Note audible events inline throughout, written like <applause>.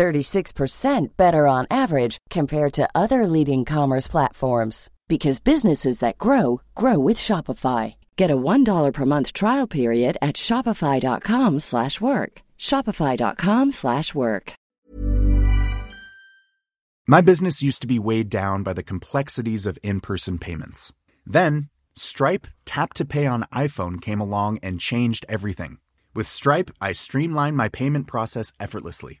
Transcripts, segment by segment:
36% better on average compared to other leading commerce platforms because businesses that grow grow with Shopify. Get a $1 per month trial period at shopify.com/work. shopify.com/work. My business used to be weighed down by the complexities of in-person payments. Then, Stripe Tap to Pay on iPhone came along and changed everything. With Stripe, I streamlined my payment process effortlessly.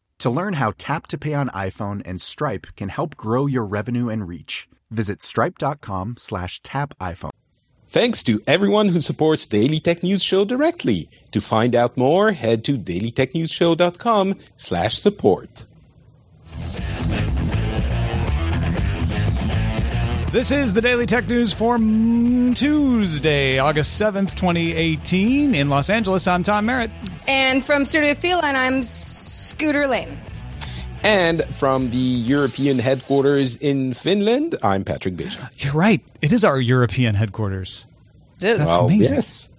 To learn how Tap to Pay on iPhone and Stripe can help grow your revenue and reach, visit stripe.com slash tap iPhone. Thanks to everyone who supports Daily Tech News Show directly. To find out more, head to dailytechnewsshow.com slash support. This is the Daily Tech News for Tuesday, August 7th, 2018. In Los Angeles, I'm Tom Merritt. And from Studio Feline, I'm Scooter Lane. And from the European headquarters in Finland, I'm Patrick Beja. You're right. It is our European headquarters. It is. That's well, amazing. Yes.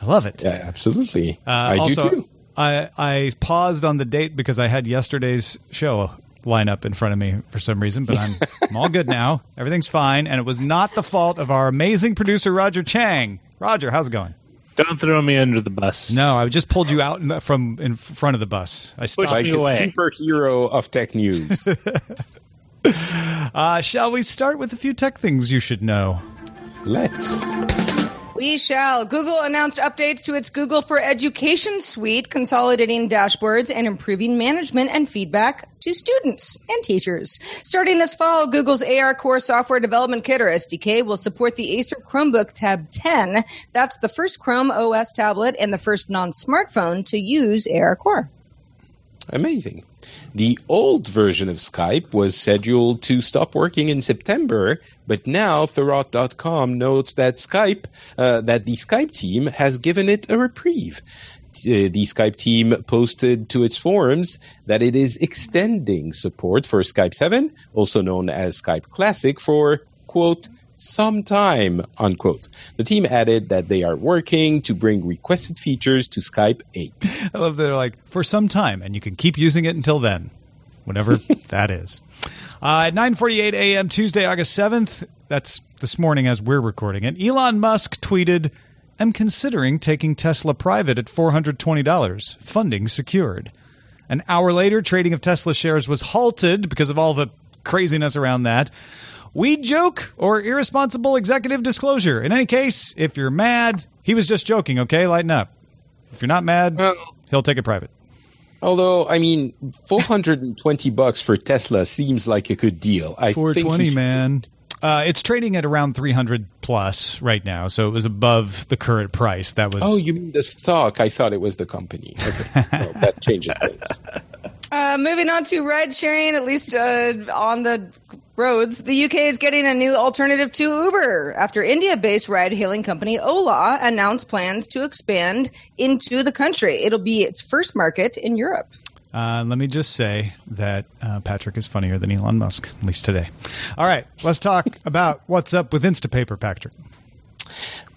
I love it. Yeah, absolutely. Uh, I also, do too. I, I paused on the date because I had yesterday's show line up in front of me for some reason, but I'm, <laughs> I'm all good now. Everything's fine. And it was not the fault of our amazing producer, Roger Chang. Roger, how's it going? Don't throw me under the bus. No, I just pulled you out in the- from in front of the bus. I stopped. Push Like me away. superhero of tech news. <laughs> Uh, shall we start with a few tech things you should know? Let's. We shall. Google announced updates to its Google for Education suite, consolidating dashboards and improving management and feedback to students and teachers. Starting this fall, Google's AR Core Software Development Kit, or SDK, will support the Acer Chromebook Tab 10. That's the first Chrome OS tablet and the first non smartphone to use AR Core. Amazing. The old version of Skype was scheduled to stop working in September, but now Thurrott.com notes that Skype, uh, that the Skype team has given it a reprieve. Uh, the Skype team posted to its forums that it is extending support for Skype 7, also known as Skype Classic, for quote some time unquote. The team added that they are working to bring requested features to Skype 8. I love that they're like, for some time, and you can keep using it until then, whatever <laughs> that is. Uh, at 9.48 a.m. Tuesday, August 7th, that's this morning as we're recording it, Elon Musk tweeted, I'm considering taking Tesla private at $420, funding secured. An hour later, trading of Tesla shares was halted because of all the craziness around that. We joke or irresponsible executive disclosure. In any case, if you're mad, he was just joking, okay? Lighten up. If you're not mad, Well- he'll take it private. Although, I mean, 420 bucks for Tesla seems like a good deal. I think 420, you should- man. Uh, it's trading at around 300 plus right now, so it was above the current price. That was Oh, you mean the stock? I thought it was the company. Okay. well, <laughs> that changes things. Uh, moving on to ride sharing, at least uh, on the roads, the UK is getting a new alternative to Uber after India based ride hailing company Ola announced plans to expand into the country. It'll be its first market in Europe. Uh, let me just say that uh, Patrick is funnier than Elon Musk, at least today. All right, let's talk <laughs> about what's up with Instapaper, Patrick.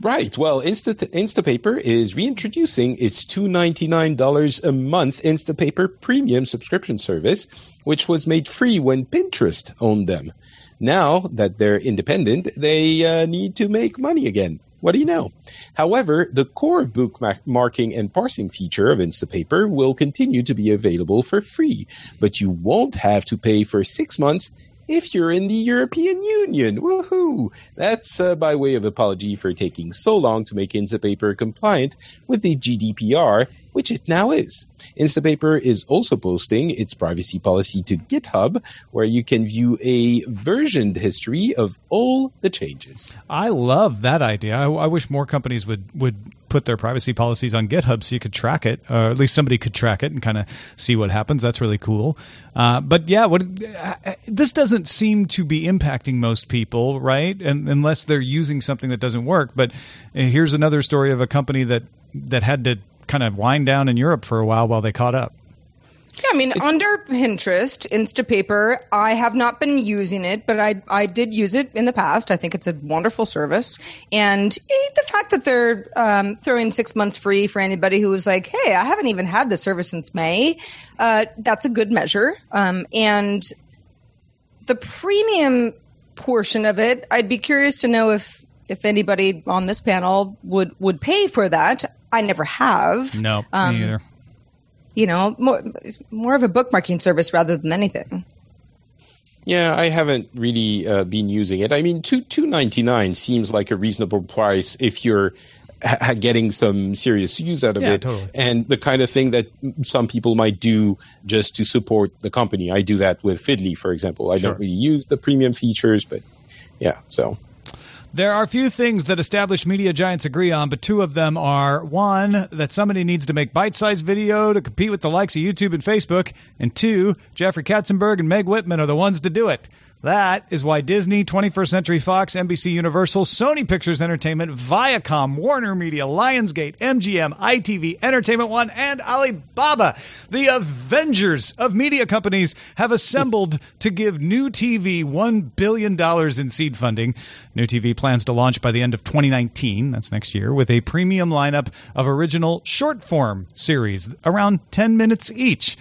Right. Well, Insta Instapaper is reintroducing its $299 a month Instapaper premium subscription service, which was made free when Pinterest owned them. Now that they're independent, they uh, need to make money again. What do you know? However, the core bookmarking and parsing feature of Instapaper will continue to be available for free, but you won't have to pay for six months if you're in the European Union. Woohoo! That's uh, by way of apology for taking so long to make Instapaper compliant with the GDPR, which it now is. Instapaper is also posting its privacy policy to GitHub, where you can view a versioned history of all the changes. I love that idea. I, I wish more companies would would put their privacy policies on GitHub so you could track it, or at least somebody could track it and kind of see what happens. That's really cool. Uh, but yeah, what uh, this doesn't seem to be impacting most people, right? And unless they're using something that doesn't work. But uh, here's another story of a company that that had to kind of wind down in Europe for a while while they caught up. Yeah, I mean, under Pinterest, Instapaper, I have not been using it, but I I did use it in the past. I think it's a wonderful service, and eh, the fact that they're um, throwing six months free for anybody who was like, "Hey, I haven't even had the service since May," uh, that's a good measure. Um, and the premium portion of it, I'd be curious to know if if anybody on this panel would would pay for that. I never have. No, Um, me either. You know, more more of a bookmarking service rather than anything. Yeah, I haven't really uh, been using it. I mean, two two ninety nine seems like a reasonable price if you're ha- getting some serious use out of Yeah, it, totally. and the kind of thing that some people might do just to support the company. I do that with Feedly, for example. I Sure. don't really use the premium features, but yeah. So There are a few things that established media giants agree on, but two of them are one, that somebody needs to make bite sized video to compete with the likes of YouTube and Facebook, and two, Jeffrey Katzenberg and Meg Whitman are the ones to do it. That is why Disney, 21st Century Fox, NBC Universal, Sony Pictures Entertainment, Viacom, Warner Media, Lionsgate, MGM, ITV, Entertainment One, and Alibaba, the Avengers of media companies, have assembled to give New TV $1 billion in seed funding. New TV plans to launch by the end of 2019, that's next year, with a premium lineup of original short form series, around 10 minutes each.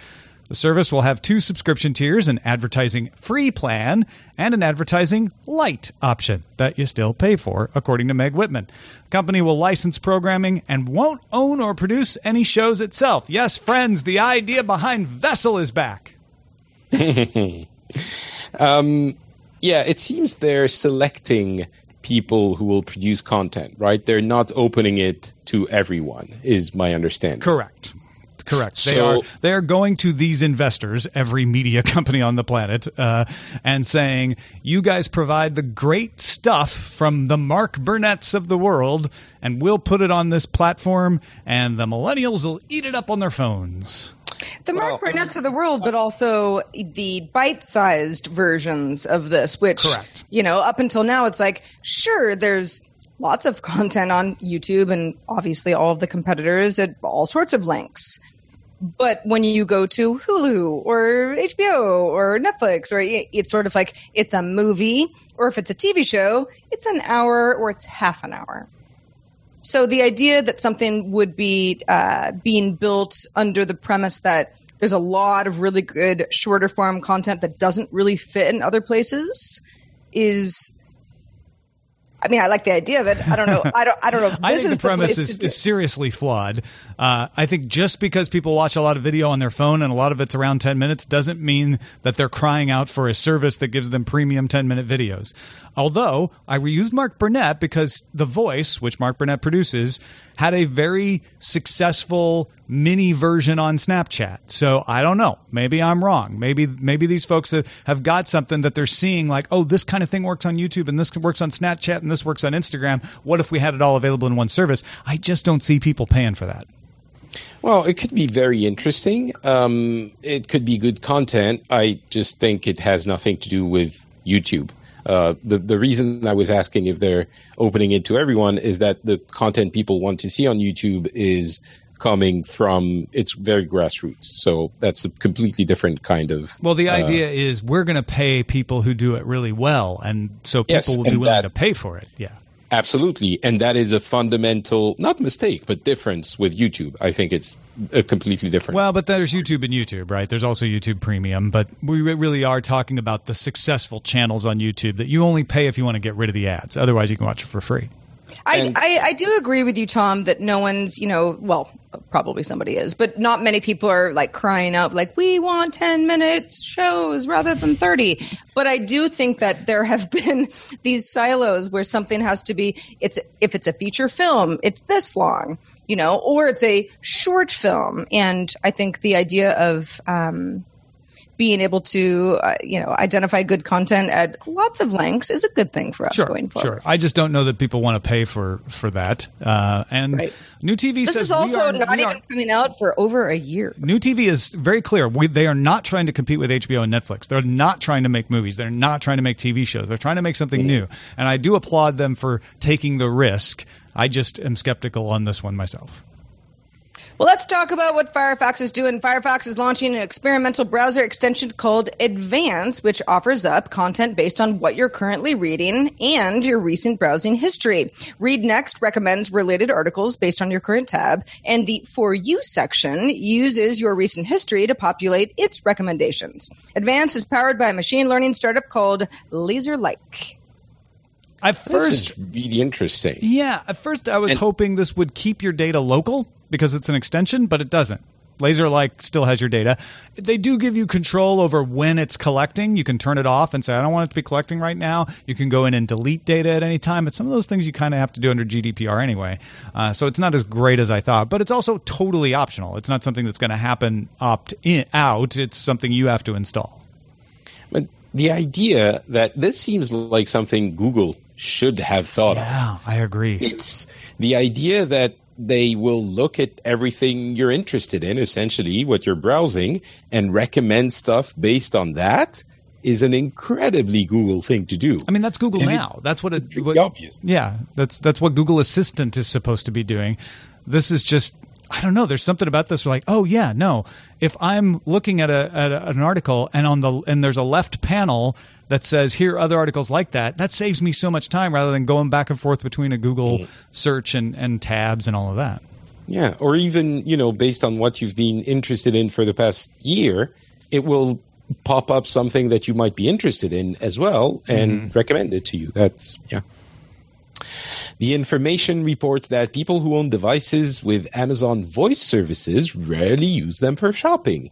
The service will have two subscription tiers an advertising free plan and an advertising light option that you still pay for, according to Meg Whitman. The company will license programming and won't own or produce any shows itself. Yes, friends, the idea behind Vessel is back. <laughs> Um, yeah, it seems they're selecting people who will produce content, right? They're not opening it to everyone, is my understanding. Correct. Correct. They are they are going to these investors, every media <laughs> company on the planet, uh, and saying, "You guys provide the great stuff from the Mark Burnett's of the world, and we'll put it on this platform, and the millennials will eat it up on their phones." The Mark Burnett's of the world, but also the bite-sized versions of this, which Correct. you know, up until now, it's like sure, there's lots of content on YouTube and obviously all of the competitors at all sorts of links. But when you go to Hulu or HBO or Netflix, or it- it's sort of like it's a movie, or if it's a TV show, it's an hour or it's half an hour. So the idea that something would be uh, being built under the premise that there's a lot of really good shorter form content that doesn't really fit in other places is. I mean, I like the idea of it. I don't know. I don't. I don't know. <laughs> I this think is the premise place is, is seriously flawed. Uh, I think just because people watch a lot of video on their phone and a lot of it's around 10 minutes doesn't mean that they're crying out for a service that gives them premium 10 minute videos. Although I reused Mark Burnett because The Voice, which Mark Burnett produces, had a very successful mini version on Snapchat. So I don't know. Maybe I'm wrong. Maybe maybe these folks have, have got something that they're seeing like, oh, this kind of thing works on YouTube and this works on Snapchat and this works on Instagram. What if we had it all available in one service? I just don't see people paying for that. Well, it could be very interesting. Um, it could be good content. I just think it has nothing to do with YouTube. Uh, the the reason I was asking if they're opening it to everyone is that the content people want to see on YouTube is coming from it's very grassroots. So that's a completely different kind of. Well, the uh, idea is we're going to pay people who do it really well, and so people Yes, will be willing that- to pay for it. Yeah. Absolutely, and that is a fundamental, not mistake, but difference with YouTube. I think it's a completely different. Well, but there's YouTube and YouTube, right? There's also YouTube Premium, but we really are talking about the successful channels on YouTube that you only pay if you want to get rid of the ads. Otherwise, you can watch it for free. I, I, I do agree with you, Tom, that no one's, you know, well, probably somebody is, but not many people are like crying out, like, we want 10 minute shows rather than 30. But I do think that there have <laughs> been these silos where something has to be, it's, if it's a feature film, it's this long, you know, or it's a short film. And I think the idea of, um, being able to, uh, you know, identify good content at lots of lengths is a good thing for us Sure, going forward. sure. I just don't know that people want to pay for for that. Uh, and Right. new TV This says is we also are- not even are- coming out for over a year. New TV is very clear. We, they are not trying to compete with HBO and Netflix. They're not trying to make movies. They're not trying to make TV shows. They're trying to make something new. And I do applaud them for taking the risk. I just am skeptical on this one myself. Well, let's talk about what Firefox is doing. Firefox is launching an experimental browser extension called Advance, which offers up content based on what you're currently reading and your recent browsing history. Read Next recommends related articles based on your current tab, and the For You section uses your recent history to populate its recommendations. Advance is powered by a machine learning startup called LaserLike. At This first, is really interesting. yeah, at first I was And- hoping this would keep your data local because it's an extension, but it doesn't. Laser LaserLike still has your data. They do give you control over when it's collecting. You can turn it off and say, I don't want it to be collecting right now. You can go in and delete data at any time. But some of those things you kind of have to do under GDPR anyway. Uh, so it's not as great as I thought, but it's also totally optional. It's not something that's going to happen opt in, out. It's something you have to install. But the idea that this seems like something Google should have thought of. Yeah, I agree. It's the idea that they will look at everything you're interested in, essentially what you're browsing, and recommend stuff based on that is an incredibly Google thing to do. I mean, that's Google And now. That's what it. What, obvious. Yeah, that's that's what Google Assistant is supposed to be doing. This is just I don't know. There's something about this. Where like, oh yeah, no. If I'm looking at a, at a an article and on the and there's a left panel that says here are other articles like that, that saves me so much time rather than going back and forth between a Google mm. search and and tabs and all of that. Yeah, or even, you know, based on what you've been interested in for the past year, it will pop up something that you might be interested in as well and mm-hmm. recommend it to you. That's, yeah. The information reports that people who own devices with Amazon voice services rarely use them for shopping.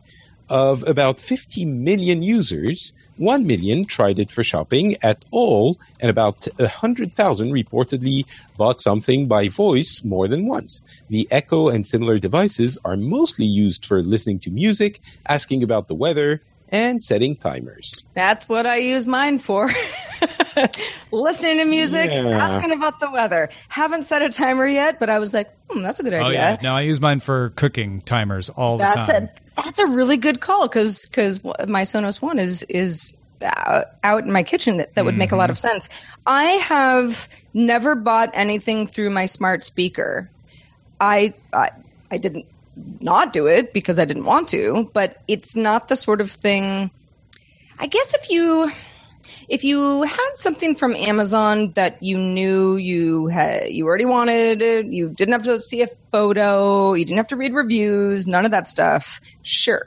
Of about 50 million users, 1 million tried it for shopping at all, and about 100,000 reportedly bought something by voice more than once. The Echo and similar devices are mostly used for listening to music, asking about the weather, and setting timers. That's what I use mine for. <laughs> Listening to music, Yeah. asking about the weather. Haven't set a timer yet, but I was like, hmm, that's a good idea. Oh yeah, no, I use mine for cooking timers all the That's time. a that's a really good call because because my Sonos One is is uh, out in my kitchen. That, that would make a Mm-hmm. lot of sense. I have never bought anything through my smart speaker. I I, I didn't not do it because I didn't want to, but it's not the sort of thing. I guess if you if you had something from Amazon that you knew you had you already wanted, you didn't have to see a photo, you didn't have to read reviews, none of that stuff. Sure.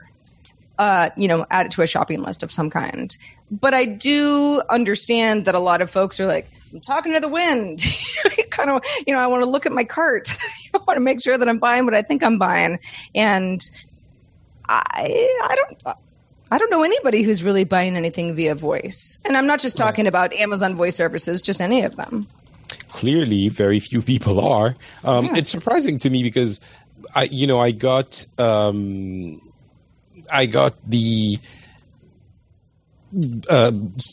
Uh, you know, add it to a shopping list of some kind. But I do understand that a lot of folks are like, I'm talking to the wind. <laughs> kind of, you know, I want to look at my cart. <laughs> I want to make sure that I'm buying what I think I'm buying. And I, I don't, I don't know anybody who's really buying anything via voice. And I'm not just talking about Amazon voice services, just any of them. clearly very few people are. Um, Yeah. It's surprising to me because I, you know, I got, um, I got the, uh,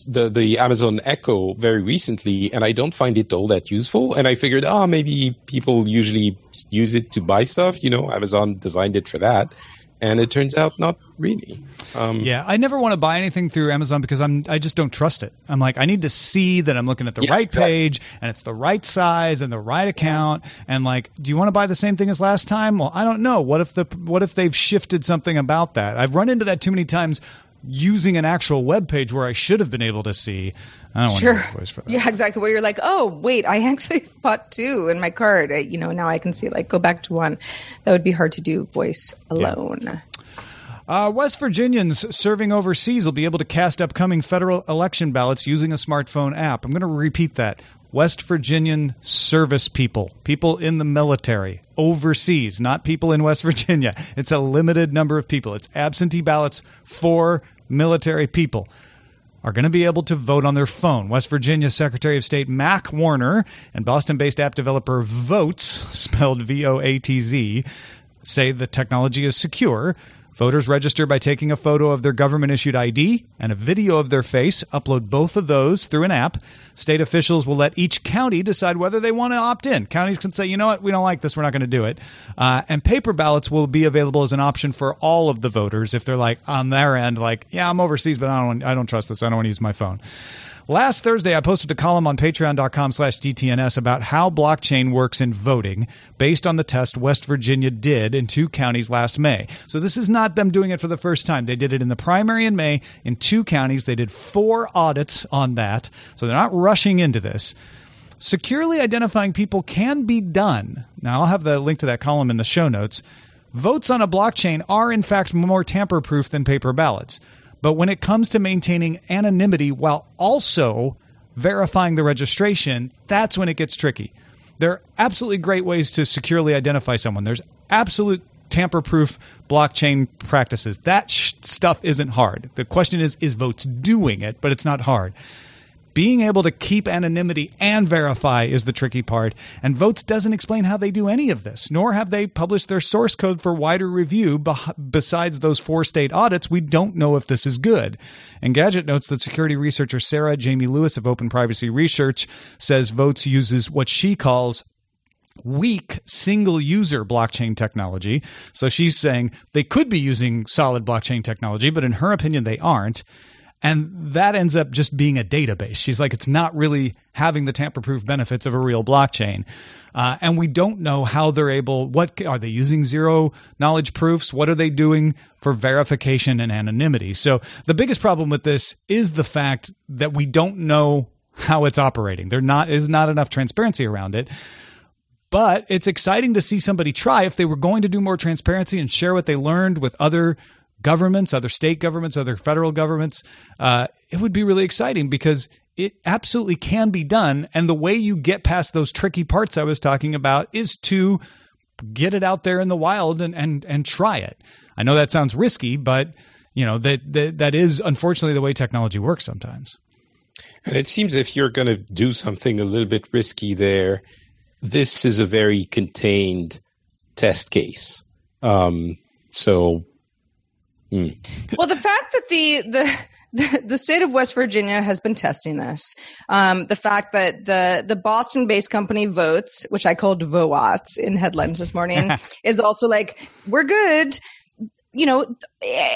the the Amazon Echo very recently, and I don't find it all that useful. And I figured, oh, maybe people usually use it to buy stuff. You know, Amazon designed it for that, and it turns out not really. Um, Yeah, I never want to buy anything through Amazon because I'm I just don't trust it. I'm like I need to see that I'm looking at the Yeah, right exactly. page and it's the right size and the right account and like do you want to buy the same thing as last time? Well, I don't know. What if the what if they've shifted something about that? I've run into that too many times using an actual web page where I should have been able to see. I don't Sure. want to voice for that. Yeah, exactly. Where you're like, oh, wait, I actually <laughs> bought two in my cart. I, you know, now I can see, like, go back to one. That would be hard to do voice alone. Uh, West Virginians serving overseas will be able to cast upcoming federal election ballots using a smartphone app. I'm going to repeat that. West Virginian service people, people in the military, overseas, not people in West Virginia. It's a limited number of people. It's absentee ballots for military people are going to be able to vote on their phone. West Virginia Secretary of State Mac Warner and Boston based app developer Voatz, <laughs> spelled V O A T Z, say the technology is secure Voters register by taking a photo of their government issued ID and a video of their face, upload both of those through an app. State officials will let each county decide whether they want to opt in. Counties can say, you know what, we don't like this, we're not going to do it. Uh, and paper ballots will be available as an option for all of the voters if they're like on their end, like, yeah, I'm overseas, but I don't, I don't trust this, I don't want to use my phone. Last Thursday, I posted a column on patreon.com slash DTNS about how blockchain works in voting based on the test West Virginia did in two counties last May. So this is not them doing it for the first time. They did it in the primary in May in two counties. They did four audits on that. So they're not rushing into this. Securely identifying people can be done. Now, I'll have the link to that column in the show notes. Votes on a blockchain are, in fact, more tamper proof than paper ballots. But when it comes to maintaining anonymity while also verifying the registration, that's when it gets tricky. There are absolutely great ways to securely identify someone. There's absolute tamper proof blockchain practices. That sh- stuff isn't hard. The question is is Voatz doing it, but it's not hard being able to keep anonymity and verify is the tricky part. And Voatz doesn't explain how they do any of this, nor have they published their source code for wider review. Besides those four state audits, we don't know if this is good. Engadget notes that security researcher Sarah Jamie Lewis of Open Privacy Research says Voatz uses what she calls weak single user blockchain technology. So she's saying they could be using solid blockchain technology, but in her opinion, they aren't. And that ends up just being a database. She's like, it's not really having the tamper proof benefits of a real blockchain. Uh, and we don't know how they're able, what are they using zero knowledge proofs? What are they doing for verification and anonymity? So the biggest problem with this is the fact that we don't know how it's operating. There not is not enough transparency around it. But it's exciting to see somebody try if they were going to do more transparency and share what they learned with other governments, other state governments, other federal governments, uh, it would be really exciting because it absolutely can be done. And the way you get past those tricky parts I was talking about is to get it out there in the wild and and and try it. I know that sounds risky, but you know that that, that is unfortunately the way technology works sometimes. And it seems if you're going to do something a little bit risky there, this is a very contained test case. Um, so Mm. Well, the fact that the the the, the state of West Virginia has been testing this. Um, the fact that the the Boston based company Voatz, which I called Voatz in headlines this morning, <laughs> is also like we're good. You know,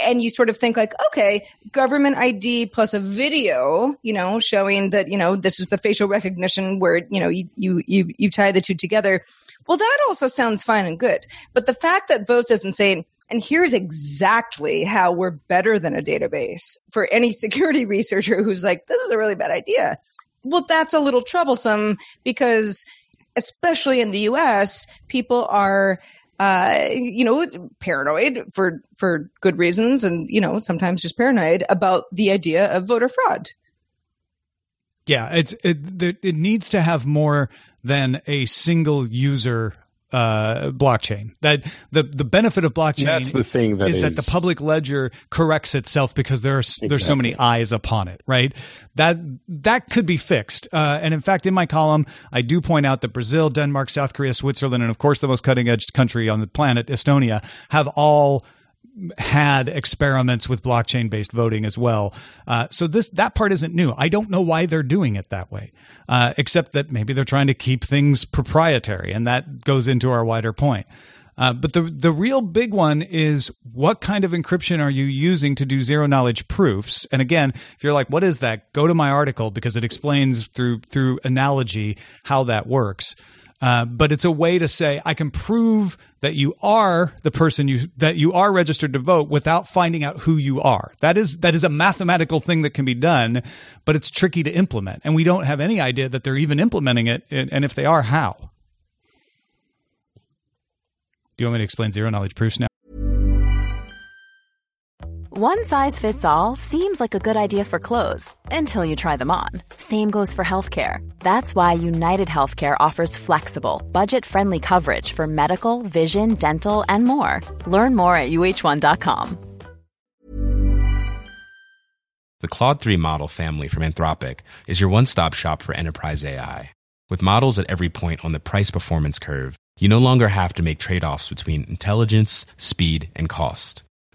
and you sort of think like, okay, government ID plus a video, you know, showing that you know this is the facial recognition where you know you you you, you tie the two together. Well, that also sounds fine and good. But the fact that Voatz isn't saying, and here's exactly how we're better than a database for any <laughs> security researcher who's like, this is a really bad idea. Well, that's a little troublesome because, especially in the US, people are. Uh, you know, paranoid for for good reasons, and you know, sometimes just paranoid about the idea of voter fraud. Yeah, it's it, it needs to have more than a single user uh, blockchain. That the the benefit of blockchain that's the thing that is, is, that the public ledger corrects itself because there's exactly. there's so many eyes upon it, right? That that could be fixed. Uh, and in fact, in my column, I do point out that Brazil, Denmark, South Korea, Switzerland, and of course the most cutting edge country on the planet, Estonia, have all had experiments with blockchain based voting as well. Uh, so this that part isn't new. I don't know why they're doing it that way, uh, except that maybe they're trying to keep things proprietary, and that goes into our wider point. Uh, but the the real big one is what kind of encryption are you using to do zero knowledge proofs? And again, if you're like, what is that? Go to my article because it explains through through analogy how that works. Uh, but it's a way to say I can prove that you are the person you that you are registered to vote without finding out who you are. That is that is a mathematical thing that can be done, but it's tricky to implement, and we don't have any idea that they're even implementing it, and, and if they are, how. Do you want me to explain zero knowledge proofs now? One size fits all seems like a good idea for clothes until you try them on. Same goes for healthcare. That's why United Healthcare offers flexible, budget friendly coverage for medical, vision, dental, and more. Learn more at uh1.com. The Claude 3 model family from Anthropic is your one stop shop for enterprise AI. With models at every point on the price performance curve, you no longer have to make trade offs between intelligence, speed, and cost.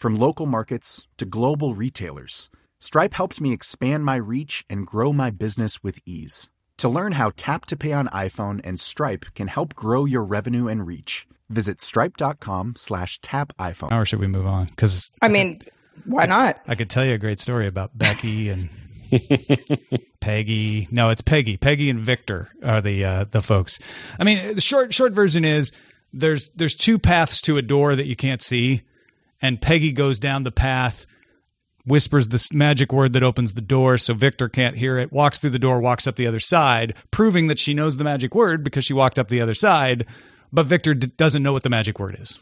From local markets to global retailers, Stripe helped me expand my reach and grow my business with ease. To learn how Tap to Pay on iPhone and Stripe can help grow your revenue and reach, visit stripe.com slash tap iPhone. Or should we move on? Because I mean, why not? I could tell you a great story about Becky and <laughs> Peggy. No, it's Peggy. Peggy and Victor are the uh, the folks. I mean, the short short version is there's there's two paths to a door that you can't see, and Peggy goes down the path, whispers the magic word that opens the door, so Victor can't hear it. Walks through the door, walks up the other side, proving that she knows the magic word because she walked up the other side. But Victor d- doesn't know what the magic word is.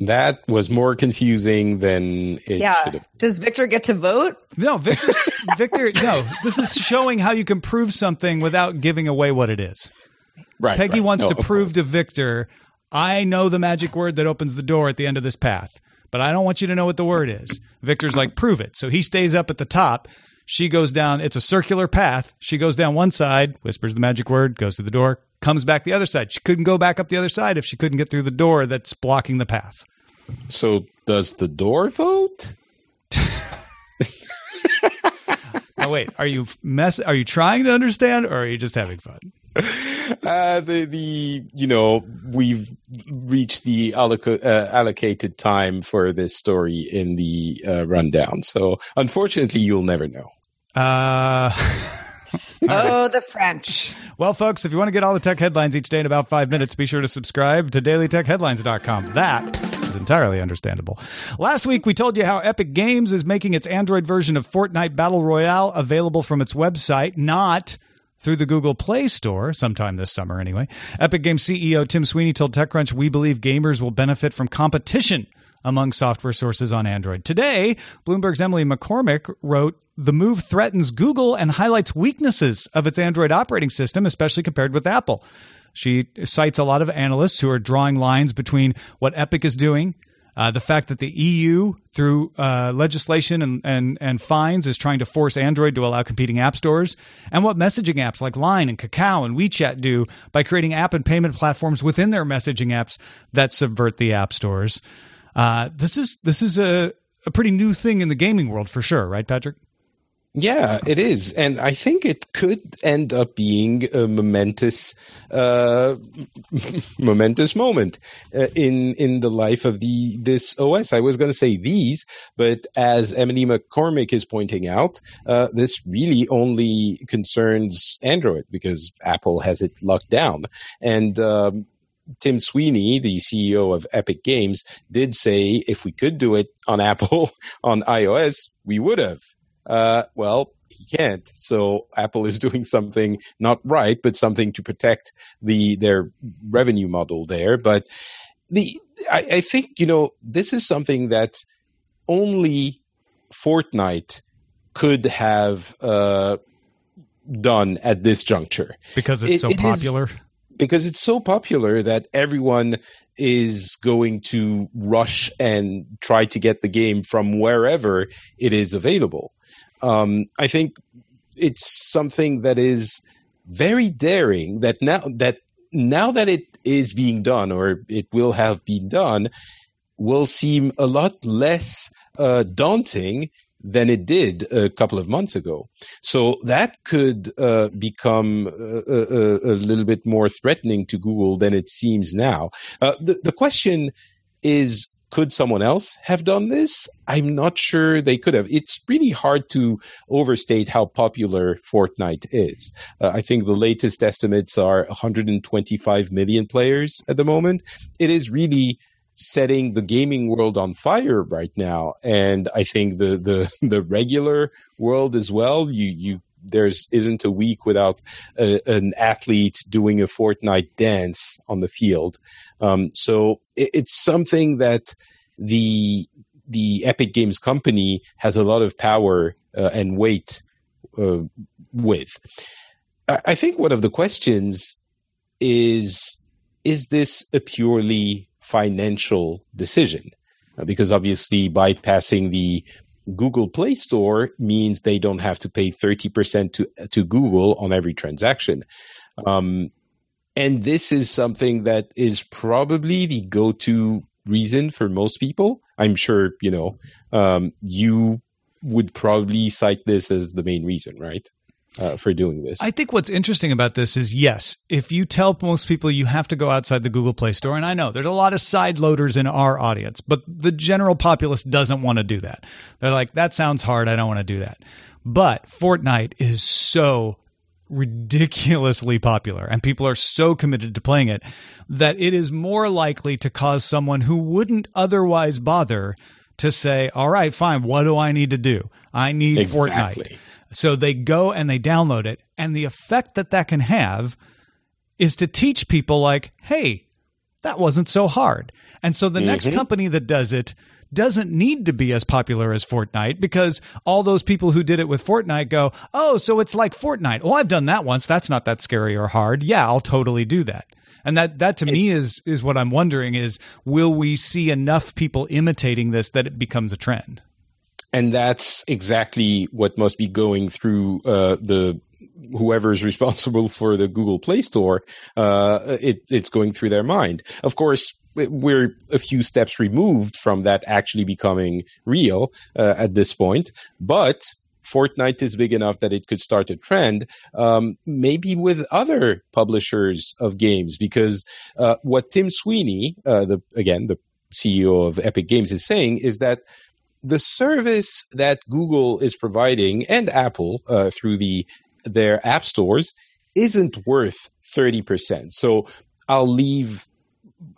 That was more confusing than it yeah. should have. Does Victor get to vote? No, Victor. <laughs> Victor. No, this is showing how you can prove something without giving away what it is. Right. Peggy right. wants No, to prove course. to Victor, I know the magic word that opens the door at the end of this path, but I don't want you to know what the word is. Victor's like, prove it. So he stays up at the top. She goes down. It's a circular path. She goes down one side, whispers the magic word, goes to the door, comes back the other side. She couldn't go back up the other side if she couldn't get through the door that's blocking the path. So does the door vote? <laughs> Now wait, are you mess? Are you trying to understand, or are you just having fun? <laughs> Uh, the the you know we've reached the alloc- uh, allocated time for this story in the uh, rundown. So unfortunately, you'll never know. Uh, <laughs> Oh, the French. well, folks, if you want to get all the tech headlines each day in about five minutes, be sure to subscribe to dailytechheadlines.com. That is entirely understandable. Last week, we told you how Epic Games is making its Android version of Fortnite Battle Royale available from its website, not through the Google Play Store sometime this summer, anyway. Epic Games CEO Tim Sweeney told TechCrunch, We believe gamers will benefit from competition among software sources on Android. Today, Bloomberg's Emily McCormick wrote, The move threatens Google and highlights weaknesses of its Android operating system, especially compared with Apple. She cites a lot of analysts who are drawing lines between what Epic is doing uh, the fact that the EU, through uh, legislation and, and, and fines, is trying to force Android to allow competing app stores, and what messaging apps like Line and Kakao and WeChat do by creating app and payment platforms within their messaging apps that subvert the app stores. Uh, this is this is a, a pretty new thing in the gaming world for sure, right, Patrick? Yeah, it is, and I think it could end up being a momentous, uh, <laughs> momentous moment uh, in in the life of the this OS. I was going to say these, but as Emily McCormick is pointing out, uh, this really only concerns Android because Apple has it locked down, and. Um, Tim Sweeney, the CEO of Epic Games, did say if we could do it on Apple <laughs> on iOS, we would have. Uh, well, he can't. So Apple is <laughs> doing something not right, but something to protect the their revenue model there. But the I, I think you know this is something that only Fortnite could have uh, done at this juncture Because it's It- so it is- popular. because it's so popular that everyone is going to rush and try to get the game from wherever it is available. Um, I think it's something that is very daring. That now that now that it is being done, or it will have been done, will seem a lot less uh, daunting than it did a couple of months ago. So that could uh, become a, a, a, little bit more threatening to Google than it seems now. Uh, the, the question is could someone else have done this? I'm not sure they could have. It's really hard to overstate how popular Fortnite is. Uh, I think the latest estimates are 125 million players at the moment. It is really setting the gaming world on fire right now and i think the the <laughs> the regular world as well you you there's isn't a week without a, an athlete doing a Fortnite dance on the field. Um, so it, it's something that the the Epic Games company has a lot of power uh, and weight uh, with. I, I think one of the questions is: Is this a purely financial decision uh, because obviously bypassing the Google Play Store means they don't have to pay 30% to to Google on every transaction. Um, and this is something that is probably the go-to reason for most people. I'm sure, you know, um, you would probably cite this as the main reason, right? Uh, for doing this. I think what's interesting about this is yes, if you tell most people you have to go outside the Google Play Store, and I know there's a lot of side loaders in our audience, but the general populace doesn't want to do that. They're like, that sounds hard. I don't want to do that. But Fortnite is so ridiculously popular and people are so committed to playing it that it is more likely to cause someone who wouldn't otherwise bother to say, all right, fine, what do I need to do? I need exactly. Fortnite. So they go and they download it. And the effect that that can have is to teach people, like, hey, that wasn't so hard. And so the mm-hmm. next company that does it doesn't need to be as popular as Fortnite because all those people who did it with Fortnite go, oh, so it's like Fortnite. Oh, I've done that once. That's not that scary or hard. Yeah, I'll totally do that. And that that to me is is what I'm wondering is will we see enough people imitating this that it becomes a trend? And that's exactly what must be going through uh, the whoever is <laughs> responsible for the Google Play Store. Uh, it, it's going through their mind. Of course, we're a few steps removed from that actually becoming real uh, at this point, but. Fortnite is big enough that it could start a trend, um, maybe with other publishers of games, because uh, what Tim Sweeney, uh, the again the CEO of Epic Games, is saying is that the service that Google is providing and Apple uh, through the their app stores isn't worth 30%. So I'll leave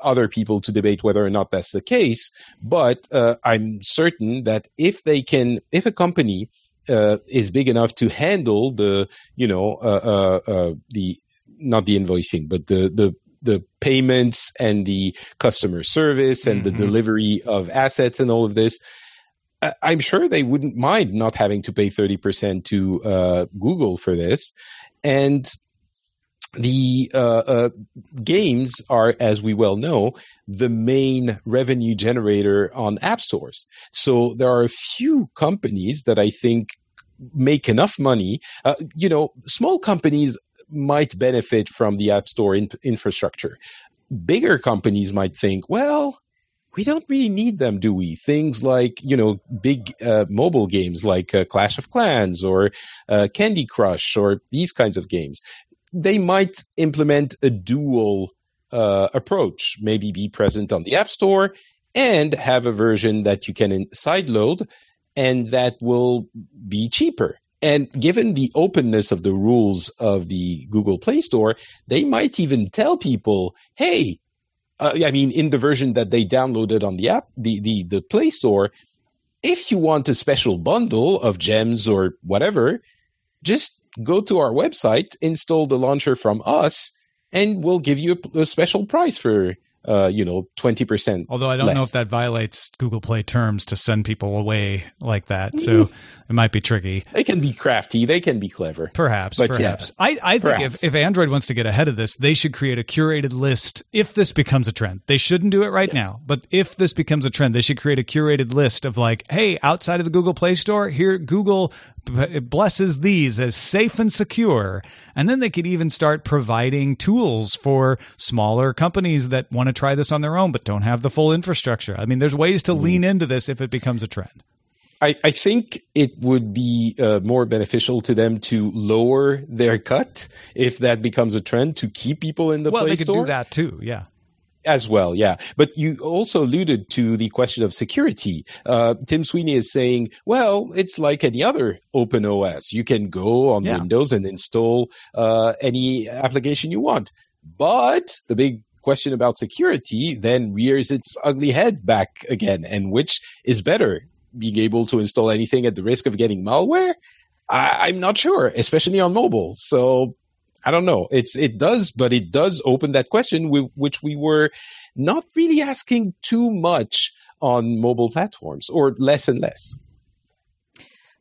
other people to debate whether or not that's the case, but uh, I'm certain that if they can, if a company uh, is big enough to handle the, you know, uh, uh, uh the not the invoicing, but the the the payments and the customer service and mm-hmm. the delivery of assets and all of this, I'm sure they wouldn't mind not having to pay 30% to uh, Google for this. And the uh, uh, games are, as we well know, the main revenue generator on app stores. So there are a few companies that I think make enough money. Uh, you know, small companies might benefit from the app store in- infrastructure. Bigger companies might think, well, we don't really need them, do we? Things like, you know, big uh, mobile games like uh, Clash of Clans or uh, Candy Crush or these kinds of games. They might implement a dual uh, approach, maybe be present on the App Store and have a version that you can sideload and that will be cheaper. And given the openness of the rules of the Google Play Store, they might even tell people, hey, uh, I mean, in the version that they downloaded on the app, the, the, the Play Store, if you want a special bundle of gems or whatever, just go to our website, install the launcher from us, and we'll give you a, a special price for uh, you know, 20%. Although I don't know if that violates Google Play terms to send people away like that. So it might be tricky. They can be crafty. They can be clever. Perhaps, But yeah, perhaps. I, I think if, perhaps. if Android wants to get ahead of this, they should create a curated list if this becomes a trend. They shouldn't do it right now, but if this becomes a trend, they should create a curated list of like, hey, outside of the Google Play Store, here Google blesses these as safe and secure. And then they could even start providing tools for smaller companies that want to try this on their own but don't have the full infrastructure. I mean, there's ways to lean into this if it becomes a trend. I, I think it would be uh, more beneficial to them to lower their cut if that becomes a trend to keep people in the place. well, Play they could Store do that too. Yeah. As well. Yeah, but you also alluded to the question of security. Uh, Tim Sweeney is saying, well, it's like any other open OS. You can go on Yeah. Windows and install uh, any application you want. But the big question about security then rears its ugly head back again. And which is better, being able to install anything at the risk of getting malware? I, I'm not sure, especially on mobile. So I don't know. It's it does, but it does open that question, which we were not really asking too much on mobile platforms, or less and less.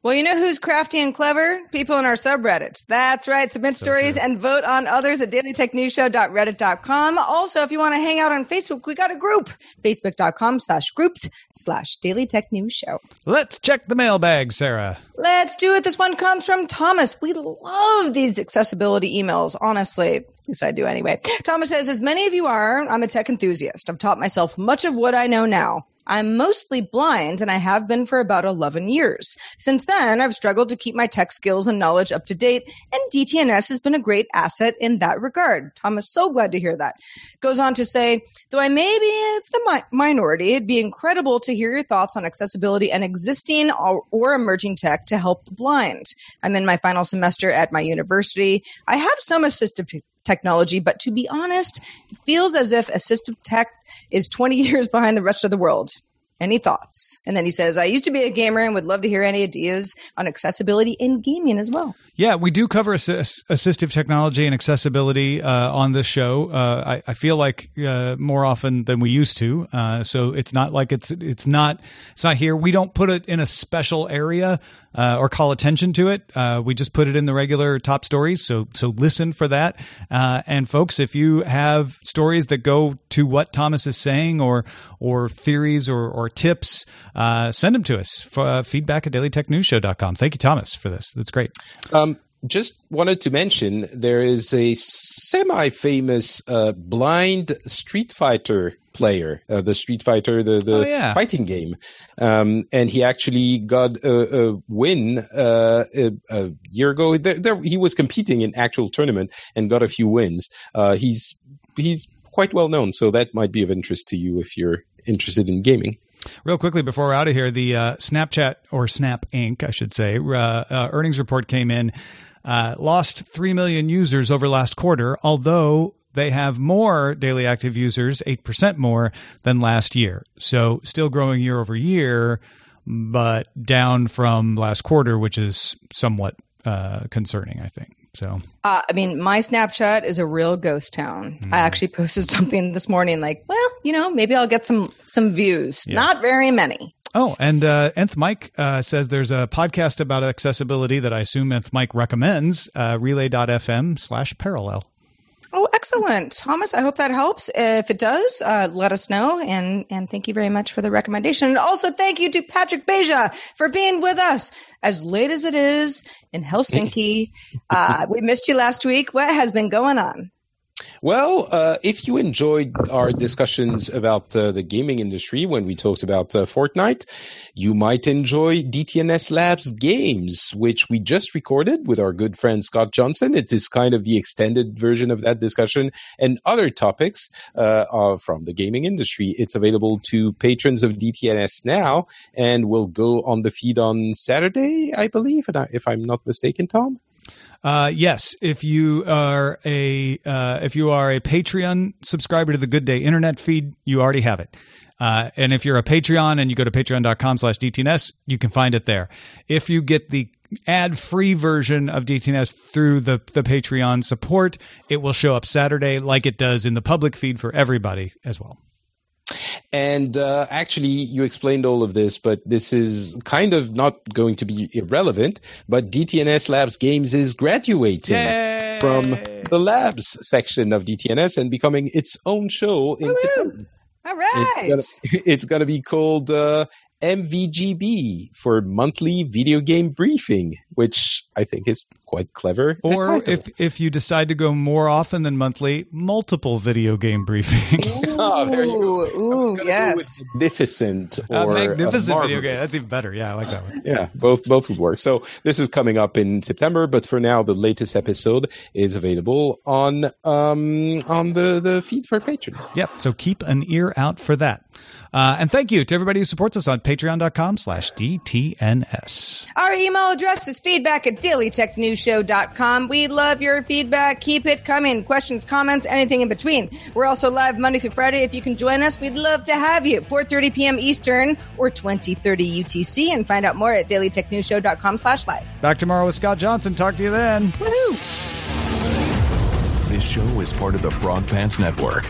Well, you know who's crafty and clever? People in our subreddits. That's right. Submit stories and vote on others at dailytechnewsshow.reddit.com. Also, if you want to hang out on Facebook, we got a group. Facebook.com slash groups slash Daily Tech News Show. Let's check the mailbag, Sarah. Let's do it. This one comes from Thomas. We love these accessibility emails, honestly. At least I do anyway. Thomas says, as many of you are, I'm a tech enthusiast. I've taught myself much of what I know now. I'm mostly blind and I have been for about 11 years. Since then, I've struggled to keep my tech skills and knowledge up to date, and DTNS has been a great asset in that regard. Thomas, so glad to hear that. Goes on to say, though I may be the mi- minority, it'd be incredible to hear your thoughts on accessibility and existing or, or emerging tech to help the blind. I'm in my final semester at my university. I have some assistive technology, but to be honest, it feels as if assistive tech is 20 <laughs> years behind the rest of the world. Any thoughts? And then he says, I used to be a gamer and would love to hear any ideas on accessibility in gaming as well. Yeah, we do cover assi- assistive technology and accessibility uh, on this show. Uh, I, I feel like uh, more often than we used to. Uh, so it's not like it's it's not it's not here. We don't put it in a special area uh, or call attention to it. Uh, we just put it in the regular top stories. So so listen for that. Uh, and folks, if you have stories that go to what Thomas is saying or or theories or, or tips, uh, send them to us. For, uh, feedback at dailytechnewsshow.com. Thank you, Thomas, for this. That's great. Um, just wanted to mention there is a semi-famous uh, blind Street Fighter player, uh, the Street Fighter, the the Oh, yeah. fighting game, um, and he actually got a, a win uh, a, a year ago. There, there, he was competing in actual tournament and got a few wins. Uh, he's he's quite well known, so that might be of interest to you if you're interested in gaming. Real quickly before we're out of here, the uh, Snapchat or Snap Inc., I should say, uh, uh, earnings report came in, uh, lost 3 million users over last quarter, although they have more daily active users, 8% more than last year. So still growing year over year, but down from last quarter, which is somewhat uh, concerning, I think. So Uh, I mean, my Snapchat is a real ghost town. I actually <laughs> posted something this morning, like, well, you know, maybe I'll get some some views. Not very many. Oh, and uh, Nth Mike uh, says there's a podcast about accessibility that I assume Nth Mike recommends, uh, relay.fm slash parallel. Oh, excellent, Thomas. I hope that helps. If it does, uh, let us know. And and thank you very much for the recommendation. And also thank you to Patrick Beja for being with us as late as it is in Helsinki. <laughs> uh, we missed you last week. What has been going on? Well, uh, if you enjoyed our discussions about uh, the gaming industry when we talked about uh, Fortnite, you might enjoy DTNS Labs games, which we just recorded with our good friend Scott Johnson. It is kind of the extended version of that discussion and other topics uh, from the gaming industry. It's available to patrons of DTNS now and will go on the feed on Saturday, I believe, if I'm not mistaken, Tom. Uh, yes, if you are a uh, if you are a Patreon subscriber to the Good Day Internet feed, you already have it. Uh, and if you're a Patreon and you go to patreon.com slash DTNS, you can find it there. If you get the ad free version of DTNS through the, the Patreon support, it will show up Saturday like it does in the public feed for everybody as well. And uh, actually, you explained all of this, but this is kind of not going to be irrelevant. But DTNS Labs Games is graduating Yay! from the Labs section of DTNS and becoming its own show in Woo-hoo! September. All right. It's <laughs> it's gonna be called uh, MVGB for Monthly Video Game Briefing, which I think is quite clever. Or if if you decide to go more often than monthly, multiple video game briefings. Ah, <laughs> there you go. Ooh, I was ooh, go yes. with magnificent or Uh, magnificent video game. That's even better. Yeah, I like that one. Yeah, both both would work. So this is coming up in September, but for now, the latest episode is available on um on the the feed for patrons. Yep. So keep an ear out for that. Uh, and thank you to everybody who supports us on patreon.com slash DTNS. Our email address is feedback at dailytechnewsshow.com. We love your feedback. Keep it coming. Questions, comments, anything in between. We're also live Monday through Friday. If you can join us, we'd love to have you. 4.30 p.m. Eastern or 2030 UTC. And find out more at dailytechnewsshow.com slash live. Back tomorrow with Scott Johnson. Talk to you then. This show is part of the Frog Pants Network.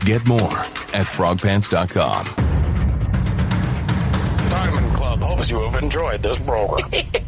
Get more at frogpants.com. Diamond Club hopes you have enjoyed this program. <laughs>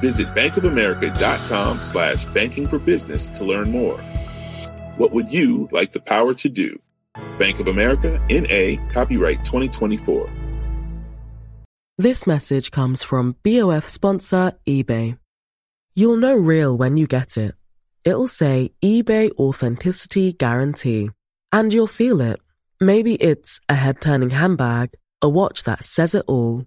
Visit bankofamerica.com slash banking for business to learn more. What would you like the power to do? Bank of America, NA, copyright 2024. This message comes from BOF sponsor eBay. You'll know real when you get it. It'll say eBay Authenticity Guarantee. And you'll feel it. Maybe it's a head turning handbag, a watch that says it all,